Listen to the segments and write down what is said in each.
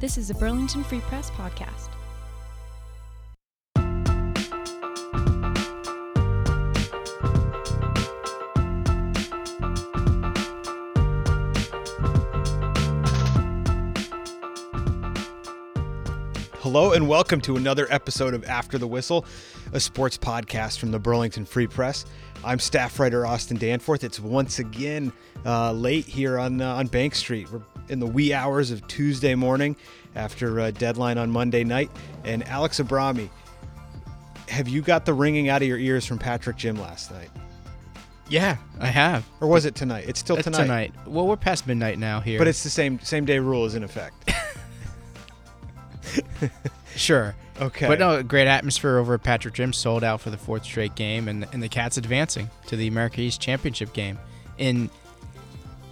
This is a Burlington Free Press podcast. Hello and welcome to another episode of After the Whistle, a sports podcast from the Burlington Free Press. I'm staff writer Austin Danforth. It's once again uh, late here on uh, on Bank Street. We're in the wee hours of Tuesday morning after a deadline on Monday night. And Alex Abrami, have you got the ringing out of your ears from Patrick Gym last night? Yeah, I have. Or was it tonight? It's still It's tonight. tonight. Well, we're past midnight now here. But it's the same same day rule is in effect. sure. Okay. But no, great atmosphere over at Patrick Gym. Sold out for the fourth straight game, and and the Cats advancing to the America East Championship game in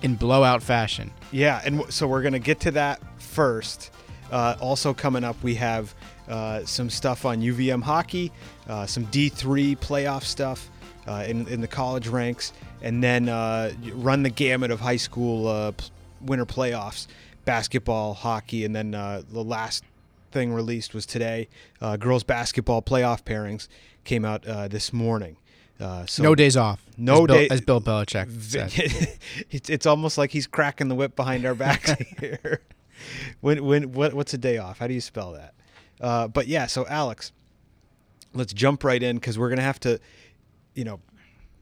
in blowout fashion. Yeah, and w- so we're gonna get to that first. Uh, also coming up, we have uh, some stuff on UVM hockey, uh, some D3 playoff stuff uh, in in the college ranks, and then uh, run the gamut of high school uh, p- winter playoffs, basketball, hockey, and then uh, the last thing released was today. Uh, girls basketball playoff pairings came out uh, this morning. Uh, so no days off. No as Bill, day- as Bill Belichick said. it's, it's almost like he's cracking the whip behind our backs here. when when what what's a day off? How do you spell that? Uh, but yeah, so Alex, let's jump right in because we're gonna have to, you know,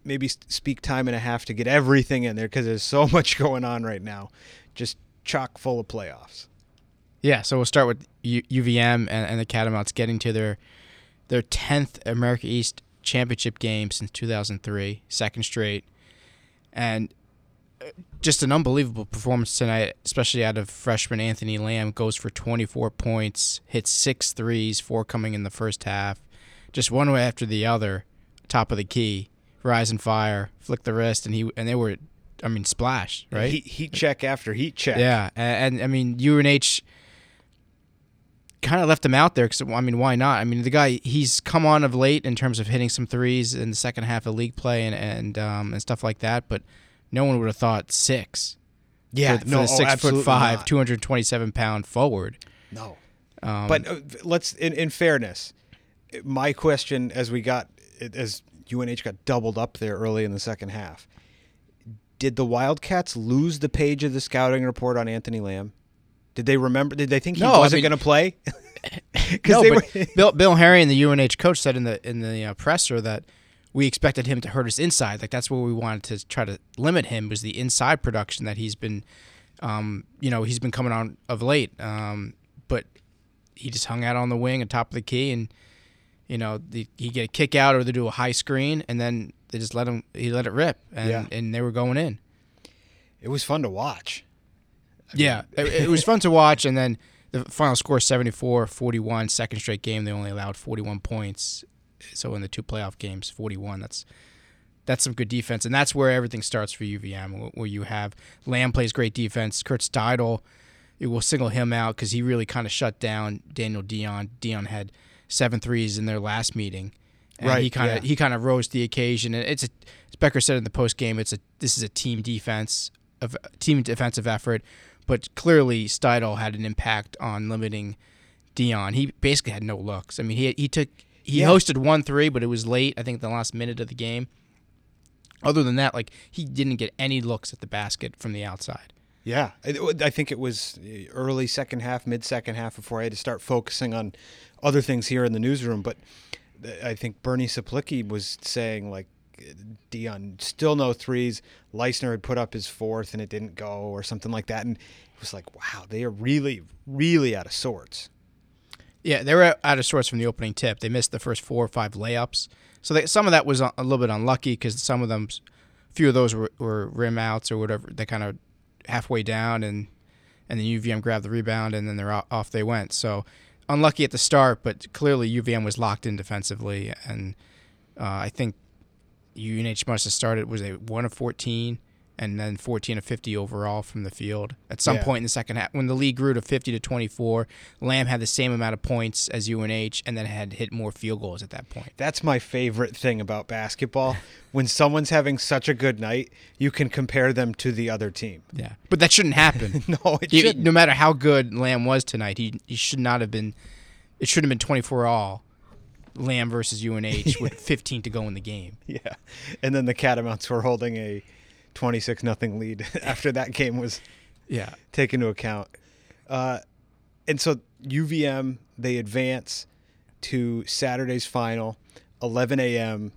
maybe speak time and a half to get everything in there because there's so much going on right now, just chock full of playoffs. Yeah, so we'll start with U- UVM and, and the Catamounts getting to their their tenth America East championship game since 2003, second straight, and uh, just an unbelievable performance tonight, especially out of freshman Anthony Lamb. Goes for 24 points, hits six threes, four coming in the first half, just one way after the other, top of the key, rise and fire, flick the wrist, and he and they were, I mean, splash right. Heat, heat check after heat check. Yeah, and, and I mean UNH kind of left him out there because I mean why not? I mean the guy he's come on of late in terms of hitting some threes in the second half of league play and and um, and stuff like that, but no one would have thought six. yeah. for, for no, the oh, six foot five, two hundred twenty seven pound forward. No. Um, But uh, let's, in, in fairness, my question as we got, as UNH got doubled up there early in the second half, did the Wildcats lose the page of the scouting report on Anthony Lamb? Did they remember? Did they think he No, wasn't mean- going to play? no, but were- Bill Bill Herrion and the UNH coach said in the in the uh, presser that we expected him to hurt us inside. Like that's what we wanted to try to limit him was the inside production that he's been, um, you know, he's been coming on of late. Um, but he just hung out on the wing at top of the key, and you know, the, he get a kick out or they do a high screen, and then they just let him he let it rip, and Yeah. and they were going in. it was fun to watch. Yeah, it, it was fun to watch. And then the final score 74 41, second straight game. They only allowed 41 points. So in the two playoff games, 41. That's that's some good defense. And that's where everything starts for UVM, where you have Lamb plays great defense. Kurt Steidl, it will single him out because he really kind of shut down Daniel Dion. Dion had seven threes in their last meeting. And Right, he kind of yeah. he kind of rose to the occasion. And it's a, as Becker said in the post game, it's a this is a team defense of team defensive effort. But clearly, Steidl had an impact on limiting Dion. He basically had no looks. I mean, he he took he Yeah. hosted one three, but it was late. I think the last minute of the game. Other than that, like he didn't get any looks at the basket from the outside. Yeah, I, I think it was early second half, mid second half before I had to start focusing on other things here in the newsroom. But I think Bernie Saplicki was saying like Dion still no threes. Leissner had put up his fourth and it didn't go, or something like that. And it was like, wow, they are really, really out of sorts. Yeah, they were out of sorts from the opening tip. They missed the first four or five layups. So they, some of that was a little bit unlucky because some of them, few of those were, were rim outs or whatever. They kind of halfway down and and then UVM grabbed the rebound and then they're off they went. So unlucky at the start, but clearly UVM was locked in defensively, and uh, I think UNH must have started was a one of fourteen and then 14 of 50 overall from the field. At some Yeah. point in the second half, when the league grew to 50 to 24, Lamb had the same amount of points as UNH, and then had hit more field goals at that point. That's my favorite thing about basketball. when someone's having such a good night, you can compare them to the other team. Yeah, but that shouldn't happen. No, it He- shouldn't. no matter how good Lamb was tonight, he he should not have been. It should have been 24 all. Lamb versus UNH with 15 to go in the game. Yeah. And then the Catamounts were holding a 26 nothing lead after that game was Yeah, taken into account. Uh, and so UVM, they advance to Saturday's final, 11 a.m.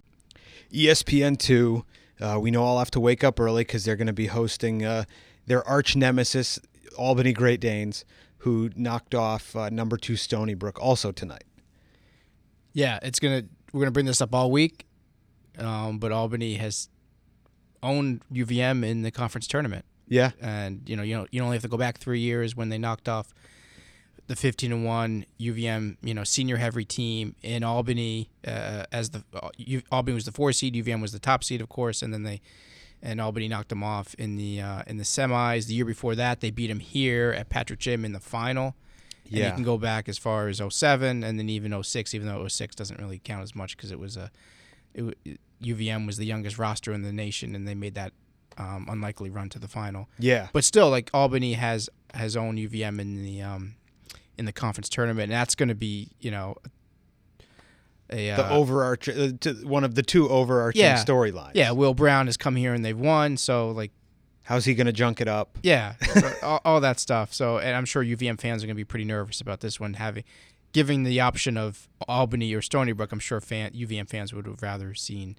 ESPN2. Uh, we know I'll have to wake up early because they're going to be hosting uh, their arch nemesis, Albany Great Danes, who knocked off uh, number two Stony Brook also tonight. Yeah. It's gonna we're gonna bring this up all week, um, but Albany has owned UVM in the conference tournament. Yeah. and you know you know you only have to go back three years when they knocked off the 15 and one UVM you know senior heavy team in Albany uh, as the uh, U, Albany was the four seed UVM was the top seed of course and then they and Albany knocked them off in the uh, in the semis the year before that they beat them here at Patrick Gym in the final and you can go back as far as 07 and then even 06 even though 06 doesn't really count as much because it was a it, UVM was the youngest roster in the nation and they made that um, unlikely run to the final Yeah. but still, like Albany has has owned UVM in the um, in the conference tournament, and that's going to be you know a The uh, overarching, uh, to one of the two overarching Yeah. storylines. yeah. Will Brown has come here and they've won, so like How's he going to junk it up? yeah, all, all that stuff. So, and I'm sure UVM fans are going to be pretty nervous about this one having. Giving the option of Albany or Stony Brook, I'm sure fan, UVM fans would have rather seen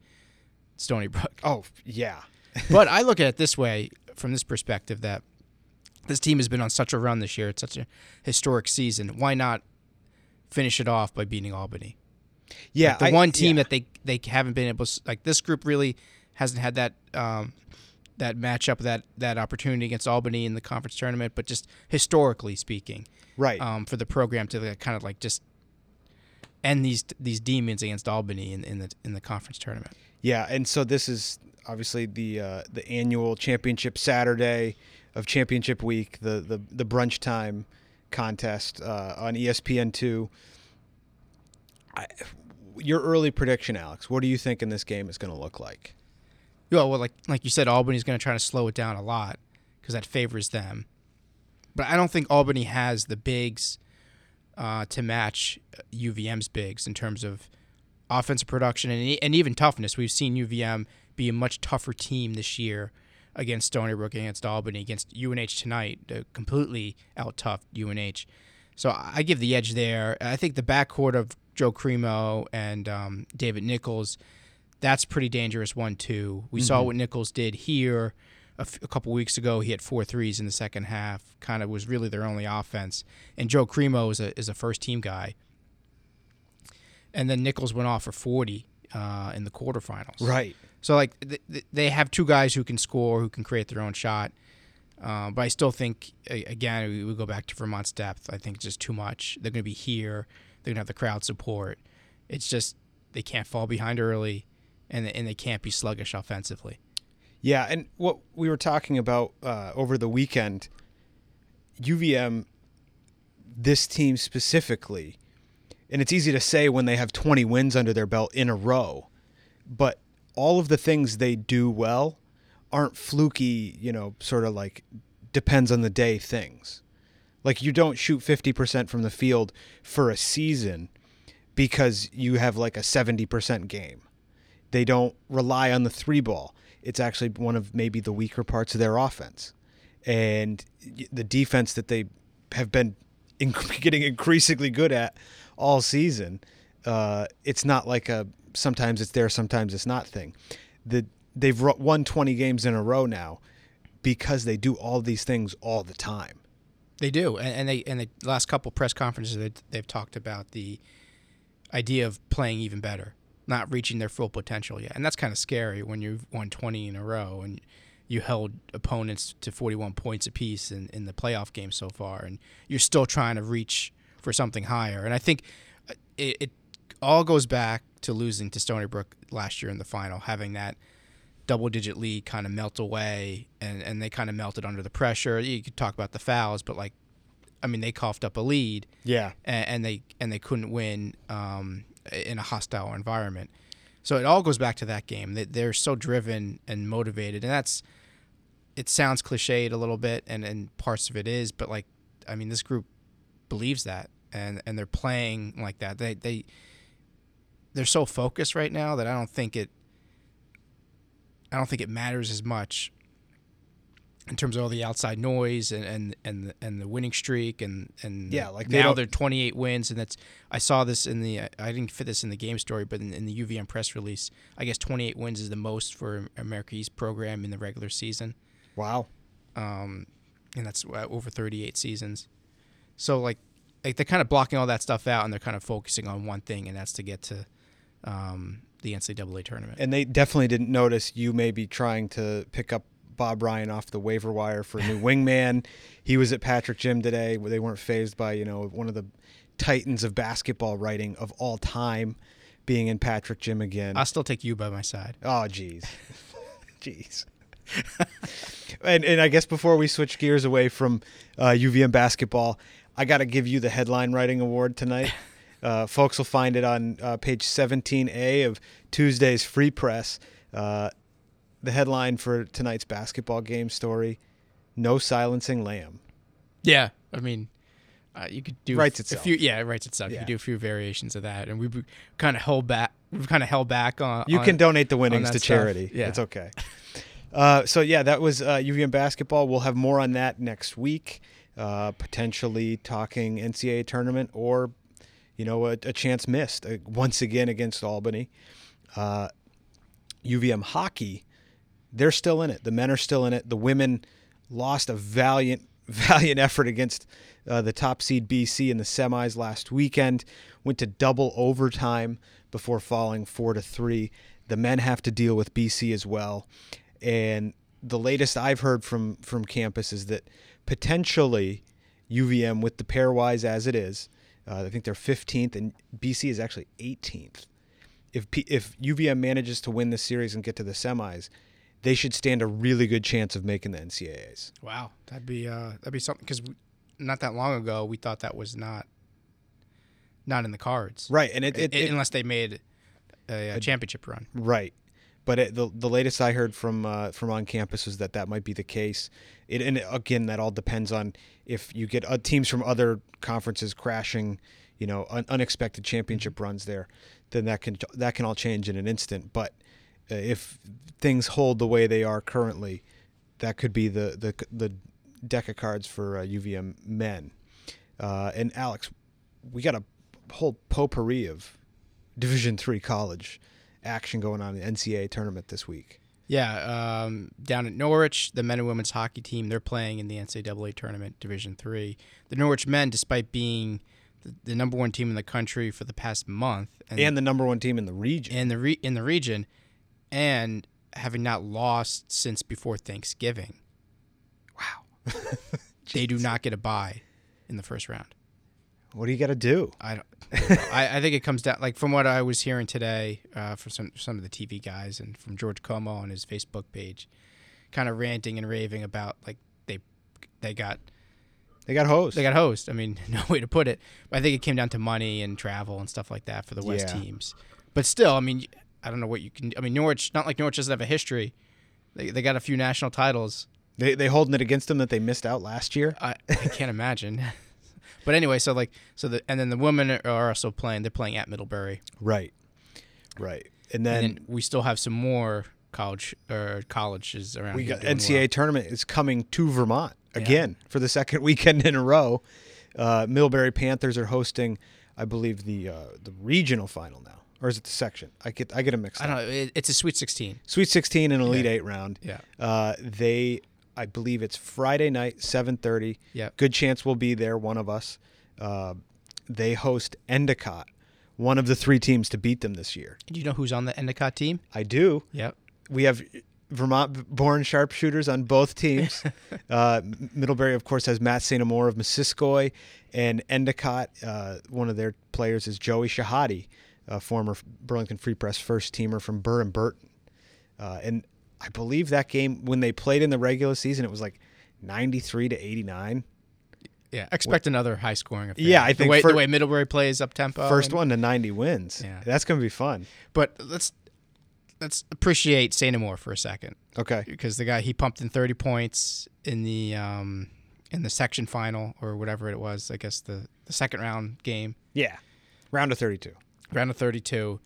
Stony Brook. Oh, yeah. but I look at it this way from this perspective that this team has been on such a run this year. It's such a historic season. Why not finish it off by beating Albany? Yeah. Like the I- one team yeah. that they they haven't been able to, like this group really hasn't had that um, that matchup that that opportunity against Albany in the conference tournament. But just historically speaking, Right. um, for the program to like, kind of like just end these these demons against Albany in, in the in the conference tournament. Yeah, and so this is obviously the uh, the annual championship Saturday of championship week, the the, the brunch time contest uh, on ESPN two. Your early prediction, Alex. What do you think in this game is going to look like? Yeah, well, like like you said, Albany's going to try to slow it down a lot because that favors them. But I don't think Albany has the bigs uh, to match UVM's bigs in terms of offensive production and, and even toughness. We've seen UVM be a much tougher team this year against Stony Brook, against Albany, against UNH tonight. Uh, completely out tough UNH. So I I give the edge there. I think the backcourt of Joe Cremo and um, David Nichols, that's pretty dangerous one too. We saw what Nichols did here a, f- a couple weeks ago. He had four threes in the second half. Kind of was really their only offense. And Joe Cremo is a is a first team guy. And then Nichols went off for forty uh, in the quarterfinals. Right. So like th- th- they have two guys who can score, who can create their own shot. Uh, but I still think again we, we go back to Vermont's depth. I think it's just too much. They're going to be here. They're going to have the crowd support. It's just they can't fall behind early, and and they can't be sluggish offensively. Yeah, and what we were talking about uh, over the weekend, UVM, this team specifically, and it's easy to say when they have 20 wins under their belt in a row, but all of the things they do well aren't fluky, you know, sort of like depends on the day things. Like you don't shoot 50% from the field for a season because you have like a 70% game. They don't rely on the three ball. It's actually one of maybe the weaker parts of their offense. And the defense that they have been getting increasingly good at all season, uh, it's not like a sometimes it's there, sometimes it's not thing. The they've won 20 games in a row now because they do all these things all the time. They do, and, they and the last couple press conferences they, they've talked about the idea of playing even better, not reaching their full potential yet, and that's kind of scary when you've won 20 in a row and you held opponents to 41 points apiece in, in the playoff game so far, and you're still trying to reach for something higher. And I think uh, it, it all goes back to losing to Stony Brook last year in the final, having that double digit lead kind of melt away and, and they kind of melted under the pressure. You could talk about the fouls, but like I mean they coughed up a lead Yeah. and, and they and they couldn't win um, in a hostile environment. So it all goes back to that game. They, they're so driven and motivated, and that's. It sounds cliched a little bit, and, and parts of it is, but like, I mean, this group believes that, and and they're playing like that. They they they're so focused right now that I don't think it. I don't think it matters as much in terms of all the outside noise and and and the, and the winning streak and and Yeah, like they now don't- they're 28 wins and that's I saw this in the I didn't fit this in the game story but in, in the UVM press release I guess 28 wins is the most for America East program in the regular season Wow. um, and that's uh, over 38 seasons. So like, like they're kind of blocking all that stuff out, and they're kind of focusing on one thing, and that's to get to um, the NCAA tournament. And they definitely didn't notice you maybe trying to pick up Bob Ryan off the waiver wire for a new wingman. He was at Patrick Gym today. They weren't phased by you know one of the titans of basketball writing of all time being in Patrick Gym again. I'll still take you by my side. Oh, jeez, jeez. and and I guess before we switch gears away from uh, UVM basketball, I got to give you the headline writing award tonight. Uh, folks will find it on uh, page 17A of Tuesday's Free Press. Uh, the headline for tonight's basketball game story: No silencing Lamb. Yeah, I mean, uh, you could do Writes a itself. few. Yeah, it writes itself. You could do a few variations of that, and we've kind of held back. We've kind of held back on. You on- can donate the winnings to stuff. charity. Yeah. It's okay. Uh, so yeah, that was uh, UVM basketball. We'll have more on that next week. Uh, potentially talking NCAA tournament or, you know, a, a chance missed uh, once again against Albany. Uh, UVM hockey, they're still in it. The men are still in it. The women lost a valiant, valiant effort against uh, the top seed BC in the semis last weekend. Went to double overtime before falling four to three. The men have to deal with BC as well, and the latest I've heard from from campus is that potentially UVM with the pairwise as it is, uh, I think they're 15th and BC is actually 18th if P- if UVM manages to win this series and get to the semis, they should stand a really good chance of making the NCAAs. Wow, that'd be uh, that'd be something because not that long ago we thought that was not not in the cards, Right, and it, it, it- unless they made a, a championship run. right, but it, the the latest I heard from uh, from on campus was that that might be the case. It and again that all depends on if you get uh, teams from other conferences crashing, you know, un- unexpected championship runs there, then that can that can all change in an instant. But if things hold the way they are currently, that could be the the the deck of cards for uh, UVM men. Uh, and Alex, we got a whole potpourri of Division three college action going on in the NCAA tournament this week. Yeah, um, down at Norwich, the men and women's hockey team they're playing in the NCAA tournament, Division Three. The Norwich men, despite being the, number one team in the country for the past month, And the number one team in the region. in the re- in the region, and having not lost since before Thanksgiving. Wow, they do not get a bye in the first round. what do you got to do? I don't. I, I think it comes down like from what I was hearing today uh, from some some of the TV guys and from George Como on his Facebook page, kind of ranting and raving about like they they got They got hosed. they got host. I mean, no way to put it. But I think it came down to money and travel and stuff like that for the West Yeah. teams. But still, I mean, I don't know what you can. I mean, Norwich not like Norwich doesn't have a history. They they got a few national titles. they they holding it against them that they missed out last year. I, I can't imagine. But anyway, so like so the and then the women are also playing. They're playing at Middlebury. Right. Right. And then, and then we still have some more college or colleges around. we got NCAA well. tournament is coming to Vermont again for the second weekend in a row. Uh, Middlebury Panthers are hosting, I believe the uh, the regional final now, or is it the section? I get I get them mixed I don't know. It, it's a Sweet Sixteen. Sweet 16 and Elite Yeah. 8 round. Yeah. Uh, they, I believe it's Friday night, 7:30. Yep. Good chance we'll be there. One of us. Uh, they host Endicott, one of the three teams to beat them this year. Do you know who's on the Endicott team? I do. Yep. We have Vermont-born sharpshooters on both teams. uh, Middlebury, of course, has Matt St. Amour of Missisquoi, and Endicott. Uh, one of their players is Joey Shahadi, a former Burlington Free Press first teamer from Burr and Burton. Uh, and I believe that game when they played in the regular season, it was like 93 to 89. Yeah, expect another high scoring affair. Yeah, I the think way, fir- the way Middlebury plays up tempo. First and- one to 90 wins. Yeah. That's going to be fun. But let's let's appreciate Saint Amour for a second Okay. because the guy he pumped in 30 points in the um in the section final or whatever it was. I guess the the second round game, Yeah. Round of 32. Round of 32.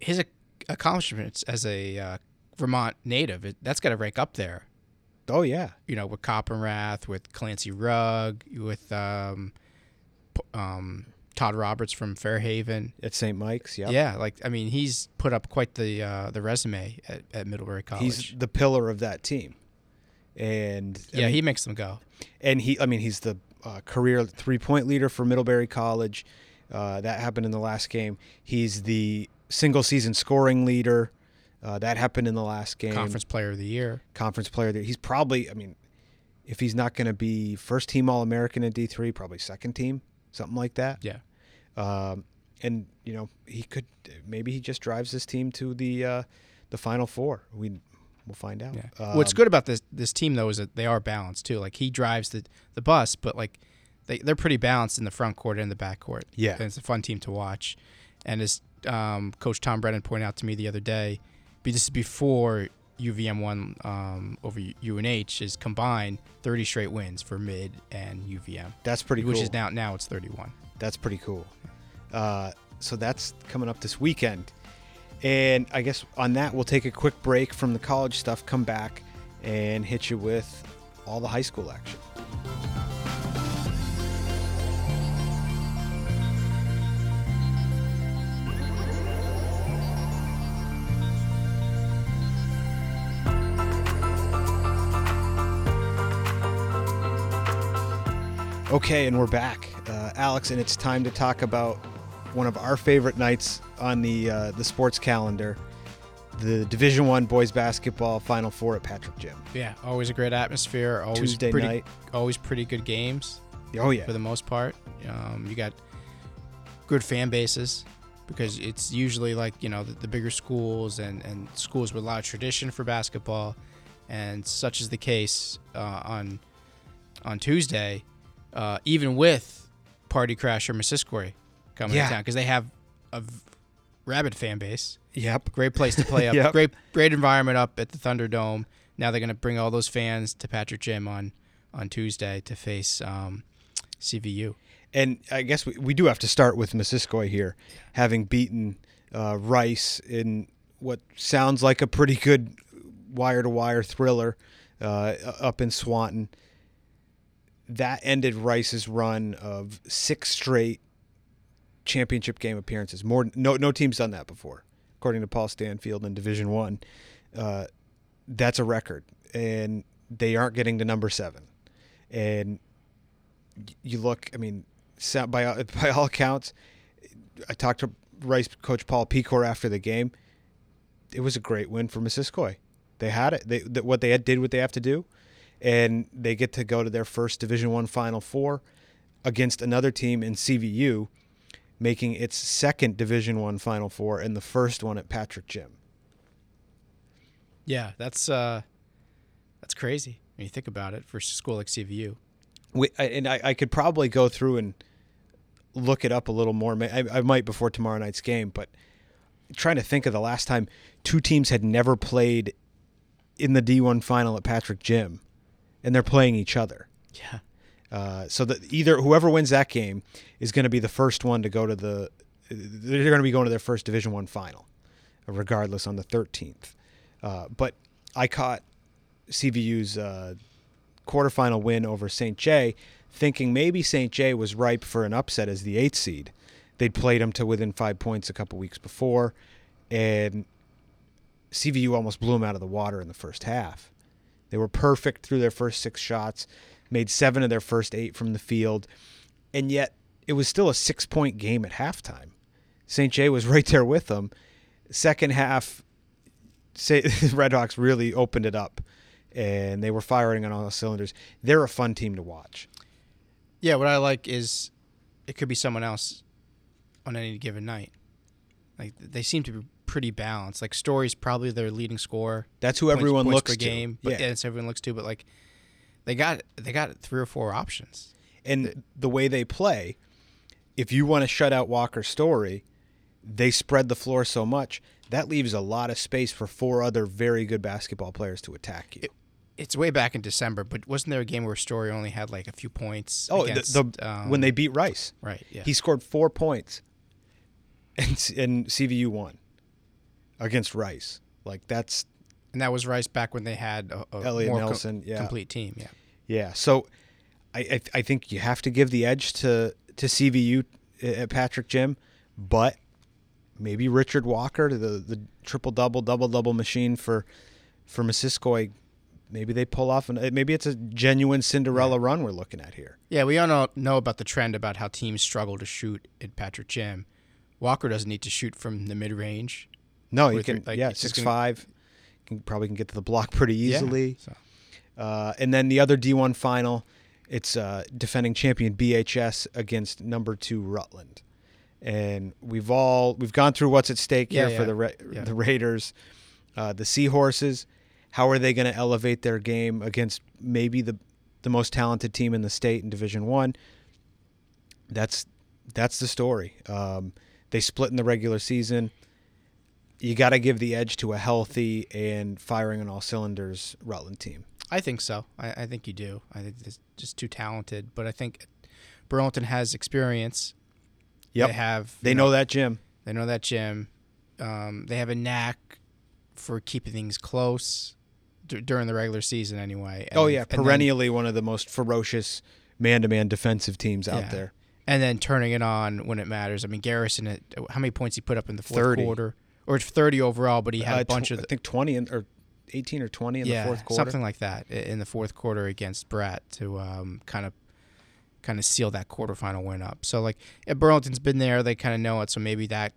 His accomplishments as a uh, Vermont native, it, that's got to rank up there. Oh, yeah. you know, with Coppenrath, with Clancy Rugg, with um, um, Todd Roberts from Fairhaven. At St. Mike's. Yep. Yeah, like I mean, he's put up quite the uh, the resume at, at Middlebury College. He's the pillar of that team. And I yeah, mean, he makes them go. and he I mean he's the uh, career three point leader for Middlebury College. Uh, that happened in the last game. He's the single season scoring leader. Uh, that happened in the last game. Conference Player of the Year. conference player. There, he's probably I mean, if he's not going to be first team All American in D three, probably second team, something like that. Yeah, Um, and you know he could maybe he just drives this team to the uh, the final four. We we'll find out. yeah. What's Um, good about this this team though is that they are balanced too. Like he drives the the bus, but like they they're pretty balanced in the front court and the back court. Yeah. and it's a fun team to watch. And as um, Coach Tom Brennan pointed out to me the other day, this is before UVM won um, over UNH is combined 30 straight wins for mid and UVM, That's pretty cool. which is now now it's 31. That's pretty cool. Uh, so that's coming up this weekend. And I guess on that, we'll take a quick break from the college stuff, come back, and hit you with all the high school action. Okay, and we're back, uh, Alex, and it's time to talk about one of our favorite nights on the uh, the sports calendar, the Division One boys basketball Final Four at Patrick Gym. Yeah, always a great atmosphere. Always Tuesday pretty, night. always pretty good games. Oh yeah, for the most part. Um, you got good fan bases because it's usually like you know the, the bigger schools and, and schools with a lot of tradition for basketball, and such is the case uh, on on Tuesday, uh, even with Party Crasher Missisquoi coming Yeah. to town because they have a v- rabid fan base. yep, Great place to play up. Yep. Great great environment up at the Thunderdome. Now they're going to bring all those fans to Patrick Gym on on Tuesday to face um, CVU. and I guess we, we do have to start with Missisquoi here, having beaten uh, Rice in what sounds like a pretty good wire to wire thriller uh, up in Swanton. That ended Rice's run of six straight championship game appearances. More no no team's done that before, according to Paul Stanfield in Division One. Uh, that's a record, and they aren't getting to number seven. And you look, I mean, by by all accounts, I talked to Rice coach Paul Pecor after the game. It was a great win for Missisquoi. They had it. They what they did what they have to do, and they get to go to their first Division One Final Four against another team in CVU, making its second Division One Final Four and the first one at Patrick Gym. Yeah, that's uh, that's crazy when you think about it for a school like CVU. we, and I, I could probably go through and look it up a little more. I, I might before tomorrow night's game, but trying to think of the last time two teams had never played in the D1 final at Patrick Gym, and they're playing each other. Yeah, Uh, so that either whoever wins that game is going to be the first one to go to the. They're going to be going to their first Division One final, regardless on the 13th. Uh, but I caught CVU's uh, quarterfinal win over St. J, thinking maybe St. J was ripe for an upset as the eighth seed. They'd played them to within five points a couple weeks before, and CVU almost blew them out of the water in the first half. They were perfect through their first six shots, made seven of their first eight from the field, and yet it was still a six point game at halftime. St. J was right there with them. Second half, say, the Redhawks really opened it up, and they were firing on all cylinders. They're a fun team to watch. yeah. What I like is it could be someone else on any given night. Like they seem to pretty balanced. Like Story's probably their leading scorer. That's who points- everyone points looks per to. game. But yeah. yeah, that's everyone looks to. But like, they got they got three or four options. and the way they play, if you want to shut out Walker Story, they spread the floor so much that leaves a lot of space for four other very good basketball players to attack you. It's way back in December, but wasn't there a game where Story only had like a few points? oh, against, the um, when they beat Rice, right, yeah, he scored four points, and and CVU won against Rice. Like that's and that was Rice back when they had a, a Elliot more Nelson, yeah. complete team. Yeah, Yeah, so I, I I think you have to give the edge to to CVU eh, at Patrick Gym, but maybe Richard Walker, the the triple double double double machine for for Missisquoi. Maybe they pull off, and eh, maybe it's a genuine Cinderella run we're looking at here. yeah. We all know, know about the trend about how teams struggle to shoot at Patrick Gym. Walker doesn't need to shoot from the mid range. No, you can, like, yeah, six gonna- five, can probably can get to the block pretty easily. So. Uh, and then the other D1 final, it's uh, defending champion BHS against number two Rutland. And we've all we've gone through what's at stake Yeah, here for the Ra- yeah. the Raiders, uh, the Seahorses. How are they going to elevate their game against maybe the the most talented team in the state in Division One? That's that's the story. Um, they split in the regular season. You got to give the edge to a healthy and firing on all cylinders Rutland team. I think so. I, I think you do. I think it's just too talented. But I think Burlington has experience. Yep. They have. They you know that gym. They know that gym. Um, they have a knack for keeping things close d- during the regular season, anyway. And oh yeah, and then- perennially one of the most ferocious man-to-man defensive teams out Yeah. there. and then turning it on when it matters. I mean, Garrison, how many points he put up in the fourth 30. quarter, or thirty overall, but he had Uh, a bunch tw- of I think twenty in, or eighteen or twenty in yeah, the fourth quarter. something like that in the fourth quarter against Brett to um, kind of kind of seal that quarterfinal win up. So like, if Burlington's been there, they kind of know it. So maybe that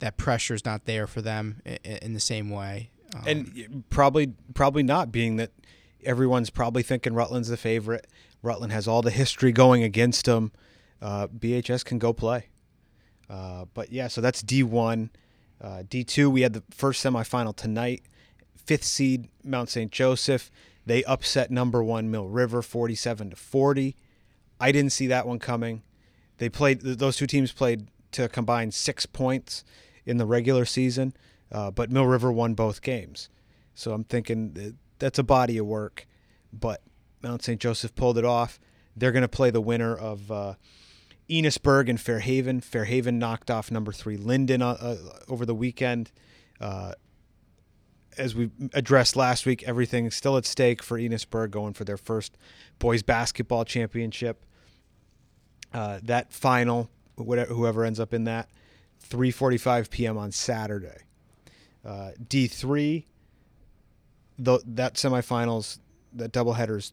that pressure is not there for them in, in the same way. Um, and probably probably not, being that everyone's probably thinking Rutland's the favorite. Rutland has all the history going against them. Uh, BHS can go play. Uh, but yeah, so that's D1. Uh, D2, we had the first semifinal tonight. Fifth seed Mount St. Joseph. They upset number one Mill River 47 to 40. I didn't see that one coming. They played; those two teams played to combine six points in the regular season, uh, but Mill River won both games. So I'm thinking that that's a body of work. But Mount St. Joseph pulled it off. They're going to play the winner of uh, Enosburg and Fairhaven. Fairhaven knocked off number three Lyndon uh, uh, over the weekend. Uh, as we addressed last week, everything still at stake for Enosburg going for their first boys basketball championship. Uh, that final, whatever, whoever ends up in that, 3:45 p.m. on Saturday. Uh, D3, the, that semifinals, that doubleheaders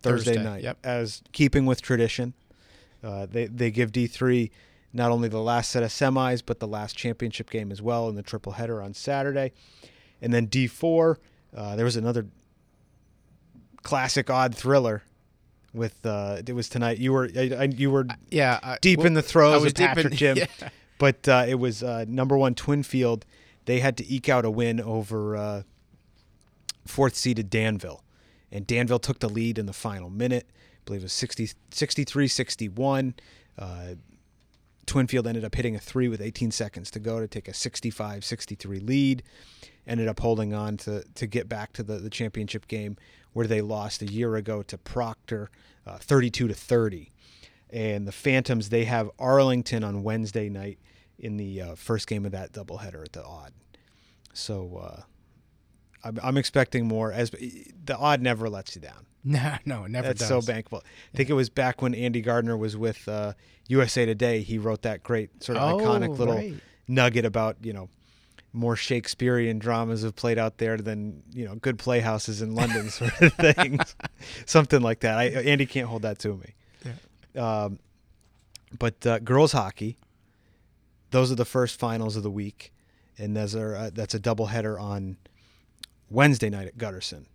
Thursday, Thursday, night. yep. As keeping with tradition, uh, they they give D3 not only the last set of semis but the last championship game as well in the triple header on Saturday, and then D4. Uh, there was another classic odd thriller with uh, it was tonight. You were I, I, you were yeah, I- deep well, in the throes of deep in- Jim, yeah. but uh, it was uh, number one Twinfield. They had to eke out a win over uh, fourth seeded Danville, and Danville took the lead in the final minute. Believe it was 60, 63-61. Uh, Twinfield ended up hitting a three with 18 seconds to go to take a 65-63 lead. Ended up holding on to to get back to the, the championship game where they lost a year ago to Proctor, uh, 32 to 30. And the Phantoms they have Arlington on Wednesday night in the uh, first game of that doubleheader at the Aud. So uh, I'm, I'm expecting more. As the Aud never lets you down. No, no, it never That's does. so bankable. I think it was back when Andy Gardner was with uh, USA Today. He wrote that great sort of Oh, iconic little right. nugget about you know more Shakespearean dramas have played out there than you know good playhouses in London sort of things, something like that. I, Andy can't hold that to me. Um, but uh, girls hockey, those are the first finals of the week, and those are uh, that's a doubleheader on Wednesday night at Gutterson.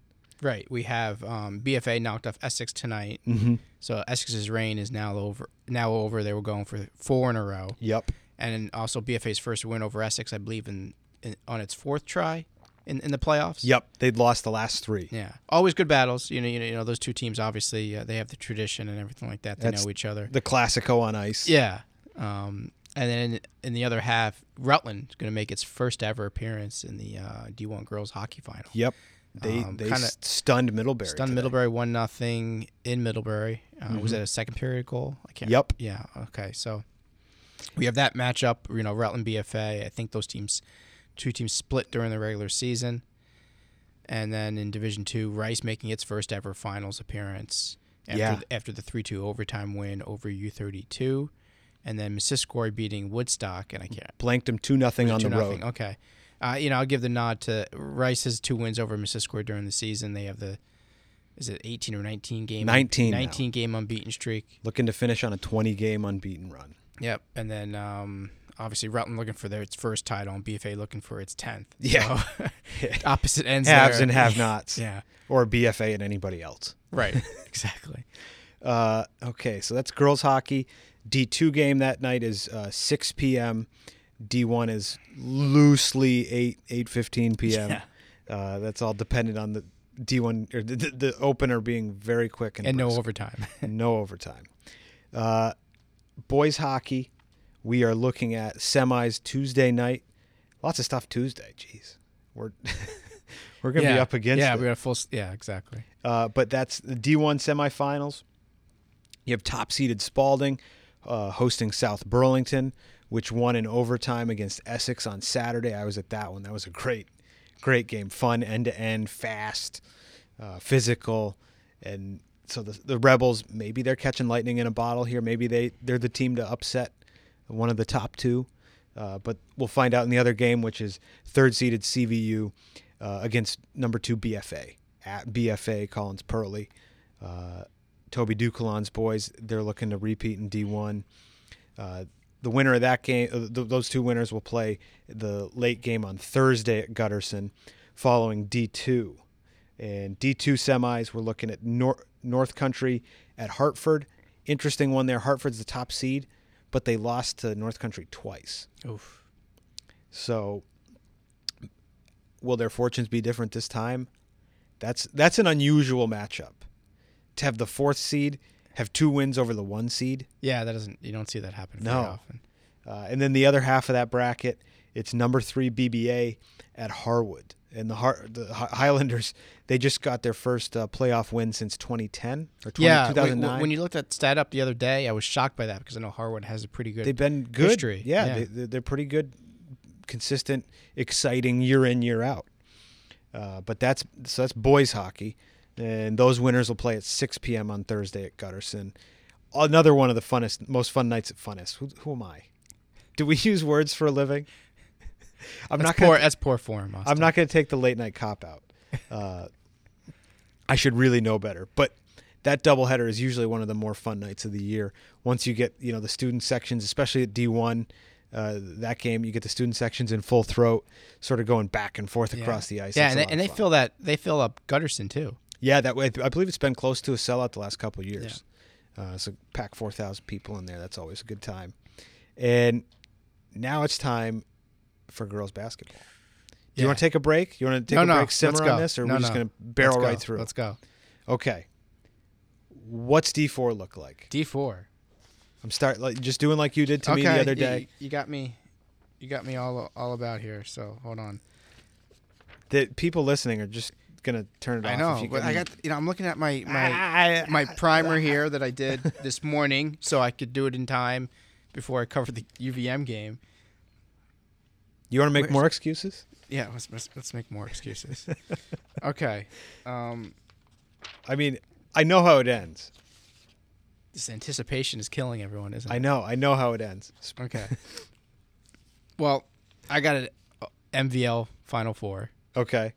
Right. We have um, BFA knocked off Essex tonight. Mm-hmm. So Essex's reign is now over. Now over. They were going for four in a row, Yep. and also BFA's first win over Essex, I believe, in, in on its fourth try in, in the playoffs. Yep, they'd lost the last three. Yeah, always good battles. You know, you know, you know those two teams. Obviously, uh, they have the tradition and everything like that. They That's know each other. The Classico on ice. Yeah. Um, and then in, in the other half, Rutland's going to make its first ever appearance in the uh, D1 girls hockey final. Yep. They Um, they kinda stunned Middlebury. Stunned today. Middlebury one nothing in Middlebury. Uh, Was Mhm. that a second period goal? I can't. Yep. Yeah. Okay. So we have that matchup. You know, Rutland BFA. I think those teams, two teams split during the regular season, and then in Division Two, Rice making its first ever finals appearance after Yeah. after the three two overtime win over U thirty two, and then Missisquoi beating Woodstock, and I can't. Blanked them two nothing on the road. Okay. Uh, you know, I'll give the nod to Rice has two wins over Missisquoi during the season. They have the is it 18 or 19 game 19 now. game unbeaten streak. Looking to finish on a 20 game unbeaten run. Yep. And then um, obviously Rutland looking for their its first title and BFA looking for its 10th. Yeah. So, opposite ends Haves there. and have nots. Yeah. Or BFA and anybody else. Right. exactly. Uh, okay, so that's girls hockey. D2 game that night is uh, 6 p.m. D1 is loosely 8 8:15 p.m. Yeah. Uh, that's all dependent on the D1 or the, the, opener being very quick and, And no overtime. no overtime. Uh, boys hockey, we are looking at semis Tuesday night. Lots of stuff Tuesday. Jeez, we're we're gonna be up against Yeah, it. we got a full Yeah, exactly. Uh, but that's the D1 semifinals. You have top seeded Spaulding uh, hosting South Burlington, which won in overtime against Essex on Saturday. I was at that one. That was a great, great game. Fun, end to end, fast, uh, physical. And so the, the Rebels, maybe they're catching lightning in a bottle here. Maybe they, they're the team to upset one of the top two. Uh, but we'll find out in the other game, which is third seeded CVU uh, against number two BFA at BFA Collins Perley. Uh, Toby Ducolon's boys, they're looking to repeat in D1. Uh, the winner of that game, uh, th- those two winners will play the late game on Thursday at Gutterson, following D2. And D2 semis, we're looking at Nor- North Country at Hartford. Interesting one there. Hartford's the top seed, but they lost to North Country twice. Oof. So, will their fortunes be different this time? That's that's an unusual matchup. To have the fourth seed have two wins over the one seed, Yeah, that doesn't you don't see that happen very No. often. uh, and then the other half of that bracket, it's number three BBA at Harwood, and the, Har- the Highlanders they just got their first uh, playoff win since 2010 or 20, yeah, when- 2009. when you looked at stat up the other day, I was shocked by that because I know Harwood has a pretty good They've been good. history. Yeah, Yeah. They, they- they're pretty good, consistent, exciting year in year out. Uh, but that's so that's boys hockey, and those winners will play at 6 p.m. on Thursday at Gutterson. Another one of the funnest, most fun nights at Funnest. Who, who am I? Do we use words for a living? I'm that's not poor gonna, that's poor form. Austin. I'm not going to take the late night cop out. Uh, I should really know better, but that doubleheader is usually one of the more fun nights of the year. Once you get you know the student sections, especially at D1, uh, that game you get the student sections in full throat, sort of going back and forth Yeah. across the ice. Yeah, and they, and they fill that they fill up Gutterson too. Yeah, that way I believe it's been close to a sellout the last couple of years. Uh, so pack four thousand people in there. That's always a good time. And now it's time for girls basketball. Do you want to take a break? You want to take No, a no, break, simmer let's on go. this, or are No, we just going to barrel right through? Let's go. Okay. What's D four look like? D four. I'm start like just doing like you did to me the other day. You, got me. You got me all all about here. So hold on. The people listening are just gonna turn it I off. know, if you but can- I got you know I'm looking at my my I- my primer here that I did this morning, so I could do it in time before I cover the UVM game. You want to make Where's- more excuses? Yeah, let's let's, let's make more excuses. okay, um, I mean, I know how it ends. this anticipation is killing everyone, isn't it? I know. I know how it ends. Okay. well, I got an MVL Final Four. Okay.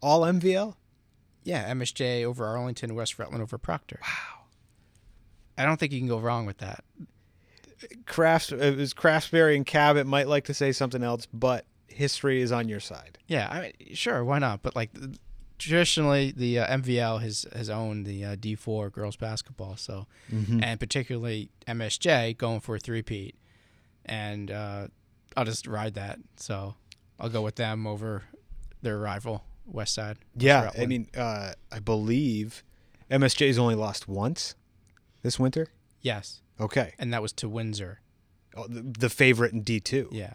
All MVL. Yeah, MSJ over Arlington, West Rutland over Proctor. Wow. I don't think you can go wrong with that. Crafts. It was Craftsbury and Cabot might like to say something else, but history is on your side. Yeah, I mean, sure, why not? But like traditionally, the uh, MVL has has owned the uh, D4 girls basketball, so Mm-hmm. and particularly MSJ going for a three-peat. and uh, I'll just ride that. So I'll go with them over their rival West Side. Yeah, I mean, uh, I believe MSJ's only lost once this winter. yes, Okay, and that was to Windsor. oh, the, the favorite in D two, Yeah,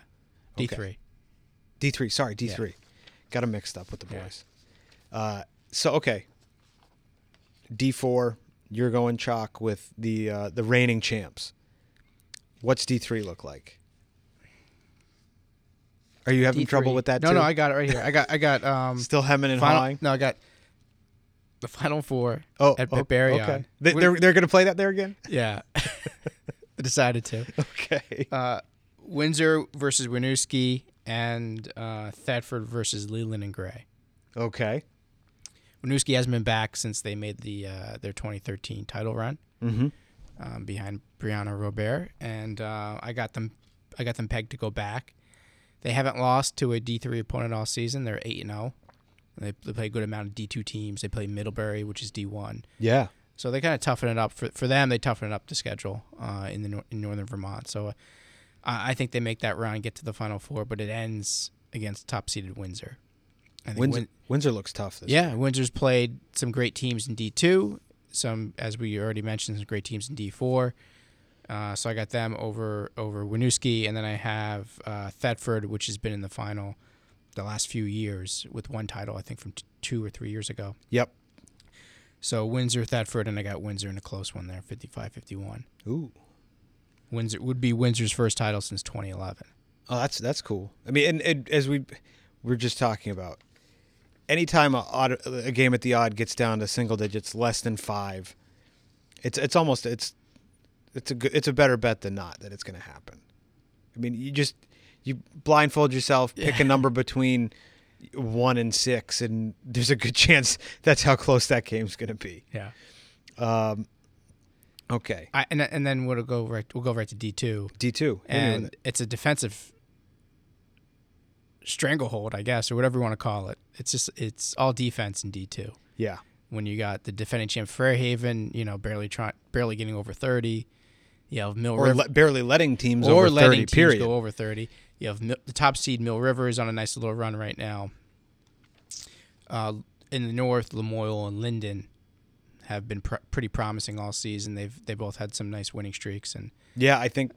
D three. D three. Sorry, D three. Got them mixed up with the Yeah. boys. Uh, so okay, D four. You're going chalk with the uh, the reigning champs. What's D three look like? Are you having trouble D3. with that? No, too? no, I got it right here. I got, I got um, still hemming and final. hawing. No, I got the final four. Oh, at oh, Barbarian. Okay, they, they're they're gonna play that there again. Yeah, I decided to. Okay. Uh, Windsor versus Winooski and uh, Thetford versus Leland and Gray. Okay. Winooski hasn't been back since they made the uh, their 2013 title run Mm-hmm. um, behind Brianna Robert, and uh, I got them. I got them pegged to go back. They haven't lost to a D3 opponent all season. They're eight and zero. They they play a good amount of D2 teams. They play Middlebury, which is D1. Yeah. So they kind of toughen it up for for them. They toughen it up the schedule uh, in the nor- in northern Vermont. So uh, I I think they make that run, get to the final four, but it ends against top seeded Windsor. I think Windsor, Win- Windsor looks tough this yeah, year. Windsor's played some great teams in D two, some as we already mentioned, some great teams in D four. Uh, so I got them over over Winooski, and then I have uh, Thetford, which has been in the final the last few years with one title, I think from t- two or three years ago. Yep. So Windsor, Thetford, and I got Windsor in a close one there, 55-51. Ooh. Windsor would be Windsor's first title since 2011. Oh, that's that's cool. I mean, and, and as we we're just talking about, anytime a, odd, a game at the Aud gets down to single digits, less than five, it's it's almost it's it's a good, it's a better bet than not that it's going to happen. I mean, you just you blindfold yourself, pick a number between one and six, and there's a good chance that's how close that game's going to be. Yeah. Um, okay, I, and and then we'll go right we'll go right to D two, D two, and it's a defensive stranglehold, I guess, or whatever you want to call it. It's just it's all defense in D two. yeah, When you got the defending champ Fairhaven, you know, barely trying, barely getting over thirty. You have Mill or River, le- barely letting teams or over letting thirty. teams period. go over thirty. You have Mil- the top seed Mill River is on a nice little run right now. Uh, in the north, Lamoille and Lyndon have been pr- pretty promising all season. They've they both had some nice winning streaks, and Yeah, I think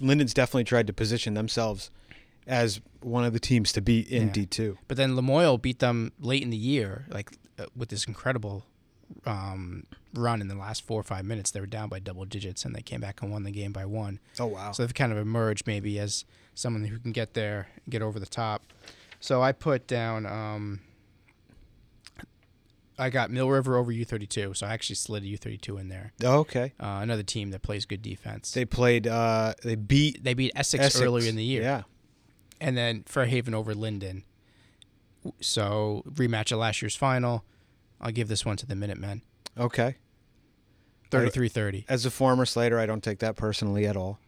Lyndon's definitely tried to position themselves as one of the teams to be in Yeah. D two. but then Lamoille beat them late in the year, like uh, with this incredible um, run in the last four or five minutes. They were down by double digits, and they came back and won the game by one. Oh wow! So they've kind of emerged maybe as someone who can get there, get over the top. So I put down. Um, I got Mill River over U32, so I actually slid a U32 in there. Oh, okay, Uh, another team that plays good defense. they played. Uh, they beat They beat Essex, Essex earlier in the year, Yeah, and then Fairhaven over Lyndon. So rematch of last year's final. I'll give this one to the Minutemen, okay. 33-30. As a former Slater, I don't take that personally at all,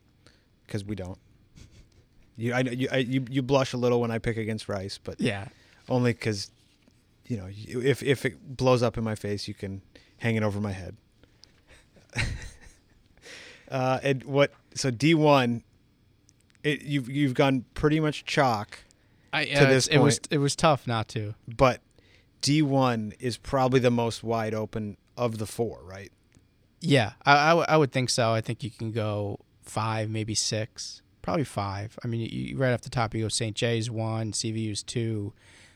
because we don't. You, I know you, I, you, you blush a little when I pick against Rice, but Yeah, only because, you know, if if it blows up in my face, you can hang it over my head. uh, and what? So D one, it you've you've gone pretty much chalk, I, To uh, this it was it was tough not to. but D one is probably the most wide open of the four, right? Yeah, I, I, w- I would think so. I think you can go five, maybe six, probably five. I mean, you, you, right off the top, you go St. J's one, CVU's two,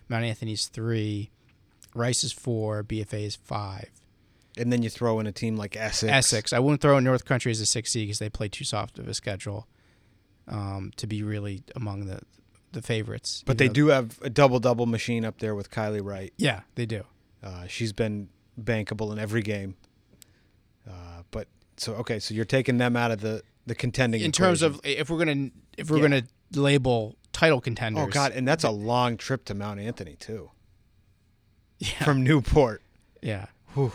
Mount Anthony's three, Rice is four, BFA is five. And then you throw in a team like Essex. Essex, I wouldn't throw in North Country as a six seed because they play too soft of a schedule um, to be really among the the favorites. but they do have a double double machine up there with Kylie Wright. Yeah, they do. Uh, she's been bankable in every game. Uh, but so okay, so you're taking them out of the the contending. In terms of if we're gonna if we're Yeah. gonna label title contenders, oh god, and that's a long trip to Mount Anthony too, yeah, from Newport. yeah. Whew.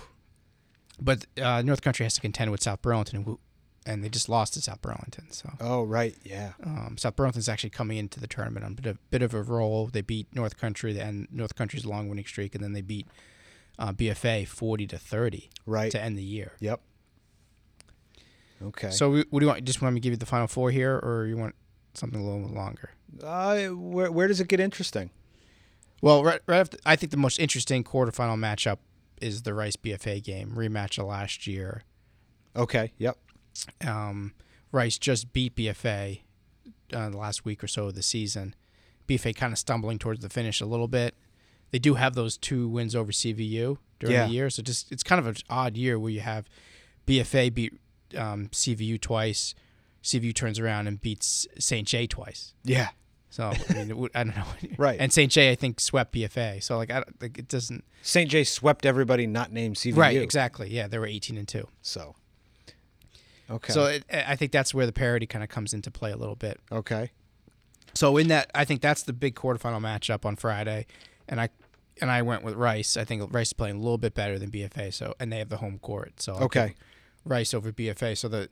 But uh, North Country has to contend with South Burlington, who, and they just lost to South Burlington. So Oh right, yeah. um, South Burlington's actually coming into the tournament on a bit of, bit of a roll. They beat North Country and North Country's long winning streak, and then they beat uh, BFA forty to thirty Right. to end the year. Yep. Okay. So we, what do you want? Just want me to give you the final four here, or you want something a little longer. Uh, where where does it get interesting? Well, right, right after, I think the most interesting quarterfinal matchup is the Rice BFA game rematch of last year. Okay. Yep. Um, Rice just beat BFA uh, the last week or so of the season. BFA kind of stumbling towards the finish a little bit. They do have those two wins over CVU during Yeah. the year, so just it's kind of an odd year where you have BFA beat um, CVU twice. CVU turns around and beats St. J twice. Yeah. So I mean, it would- I don't know. Right. And St. J, I think, swept BFA. So like, I like it doesn't. St. J swept everybody not named CVU. Right. Exactly. Yeah, they were 18 and two. So. Okay. So it, I think that's where the parity kind of comes into play a little bit. okay. So in that, I think that's the big quarterfinal matchup on Friday, and I and I went with Rice. I think Rice is playing a little bit better than BFA. So and they have the home court. So I'll Okay. Rice over BFA. So the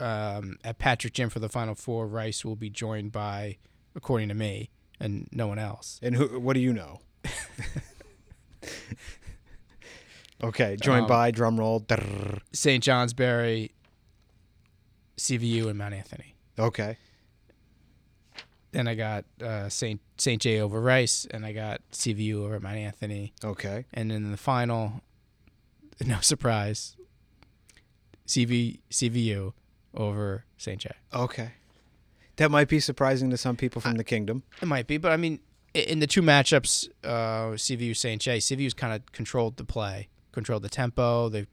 um, at Patrick Gym for the Final Four, Rice will be joined by, according to me, and no one else. And who? What do you know? okay. Joined Um, by drum roll. drrrr. St. Johnsbury, CVU, and Mount Anthony. Okay. Then I got uh, St. St. J over Rice, and I got CVU over Mount Anthony. Okay. And then in the final, no surprise, CV CVU over St. J. Okay. That might be surprising to some people from the kingdom. It might be, but I mean, in the two matchups, uh, CVU St. J, CVU's kind of controlled the play, controlled the tempo. They,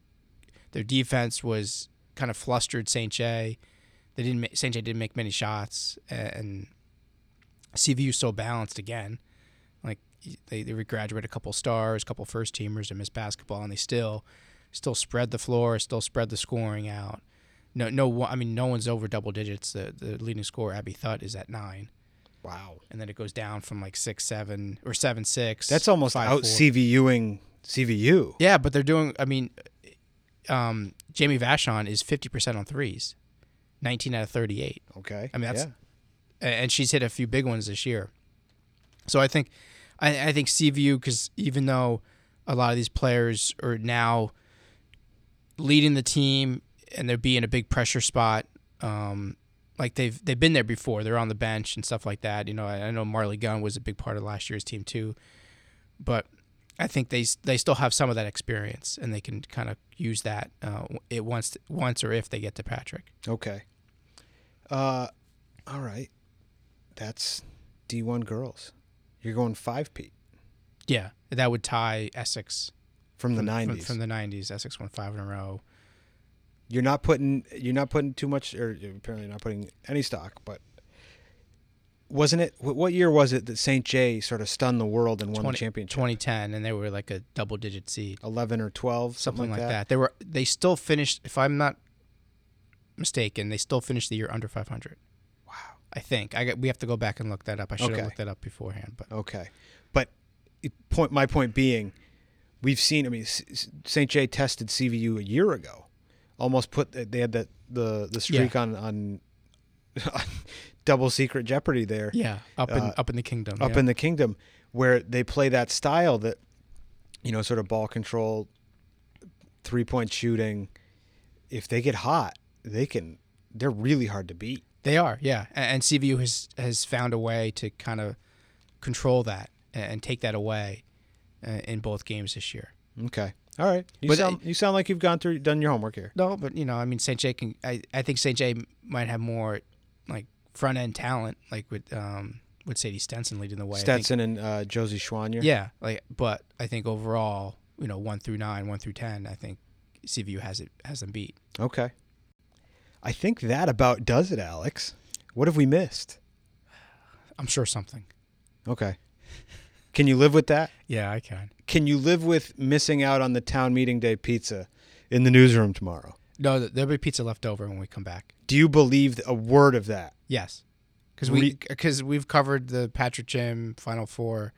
their defense was kind of flustered St. J. They didn't. St. J didn't make many shots, and CVU so balanced again. Like they they graduated a couple stars, a couple first teamers, and miss basketball, and they still still spread the floor, still spread the scoring out. No, no. I mean, no one's over double digits. The the leading scorer, Abby Thutt, is at nine Wow. and then it goes down from like six seven or seven six. That's almost five, out four. CVUing CVU. Yeah, but they're doing. I mean, um, Jamie Vashon is fifty percent on threes, nineteen out of thirty eight, Okay. I mean, that's- yeah. and she's hit a few big ones this year. So I think, I, I think CVU because even though a lot of these players are now leading the team and they're being a big pressure spot. Um, like they've they've been there before. They're on the bench and stuff like that. You know, I, I know Marley Gunn was a big part of last year's team too, but I think they they still have some of that experience and they can kind of use that uh, it once once or if they get to Patrick. Okay. Uh, all right. That's D1 girls. You're going five Pete Yeah, that would tie Essex from the 90s. From, from the '90s, Essex won five in a row. you're not putting you're not putting too much or you're apparently not putting any stock but wasn't it what year was it that St. J sort of stunned the world and won 20 the championship 2010, and they were like a double-digit seed, 11 or 12 something, something like that. They were they still finished. If I'm not mistaken, they still finished the year under 500. wow I think. I got, we have to go back and look that up. I should Okay. have looked that up beforehand, but okay but it- point my point being we've seen I mean St. J tested CVU a year ago almost put they had that the the streak on on double secret jeopardy there yeah, up in Uh, up in the kingdom. up yeah. in the kingdom where they play that style that you know sort of ball control three point shooting if they get hot they can they're really hard to beat They are, yeah. A- And CVU has has found a way to kind of control that a- and take that away uh, in both games this year. okay all right you But, sound uh, you sound like you've gone through done your homework here No, but you know, I mean, St. J can. I, I think St. J might have more front end talent, like with um with Sadie Stenson leading the way. Stenson think- and uh, Josie Schwanier yeah, like, but I think overall, you know, one through nine, one through ten, I think CVU has it has them beat. okay I think that about does it Alex what have we missed I'm sure something. okay can you live with that Yeah, I can. can you live with missing out on the town meeting day pizza in the newsroom tomorrow No, there'll be pizza left over when we come back. Do you believe a word of that? Yes, because we Re- because we've covered the Patrick Gym Final Four.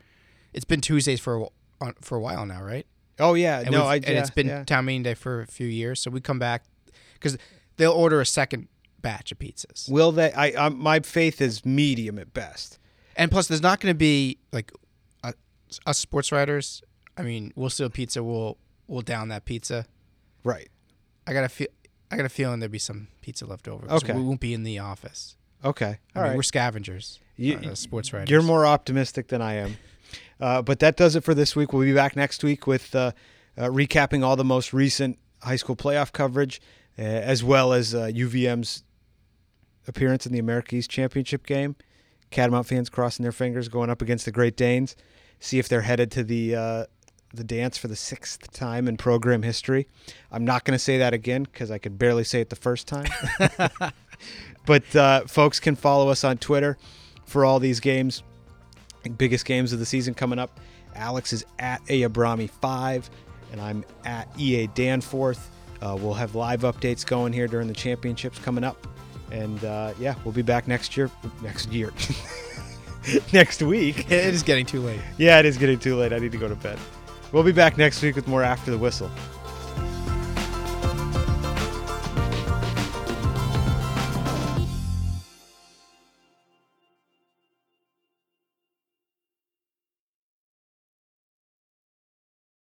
It's been Tuesdays for a, for a while now, right? Oh yeah, And no, I and yeah, it's been yeah. town meeting day for a few years. So we come back because they'll order a second batch of pizzas, Will they? I, I my faith is medium at best. and plus there's not going to be like uh, us sports writers. I mean, we'll steal pizza. We'll we'll down that pizza. Right. I got to feel. I got a feeling there'd be some pizza left over. Okay. we won't be in the office. Okay. I All mean, right. We're scavengers. You- uh, sports writers. You're more optimistic than I am. Uh, but that does it for this week. We'll be back next week with uh, uh, recapping all the most recent high school playoff coverage, uh, as well as uh, UVM's appearance in the America East Championship game. Catamount fans crossing their fingers, going up against the Great Danes. See if they're headed to the uh, the dance for the sixth time in program history. I'm not going to say that again because I could barely say it the first time. but uh, folks can follow us on Twitter for all these games. Biggest games of the season coming up. Alex is at Ayabrami5, and I'm at EA Danforth. Uh, we'll have live updates going here during the championships coming up. And uh, yeah, we'll be back next year. Next year. next week. It is getting too late. Yeah, it is getting too late. I need to go to bed. We'll be back next week with more After the Whistle.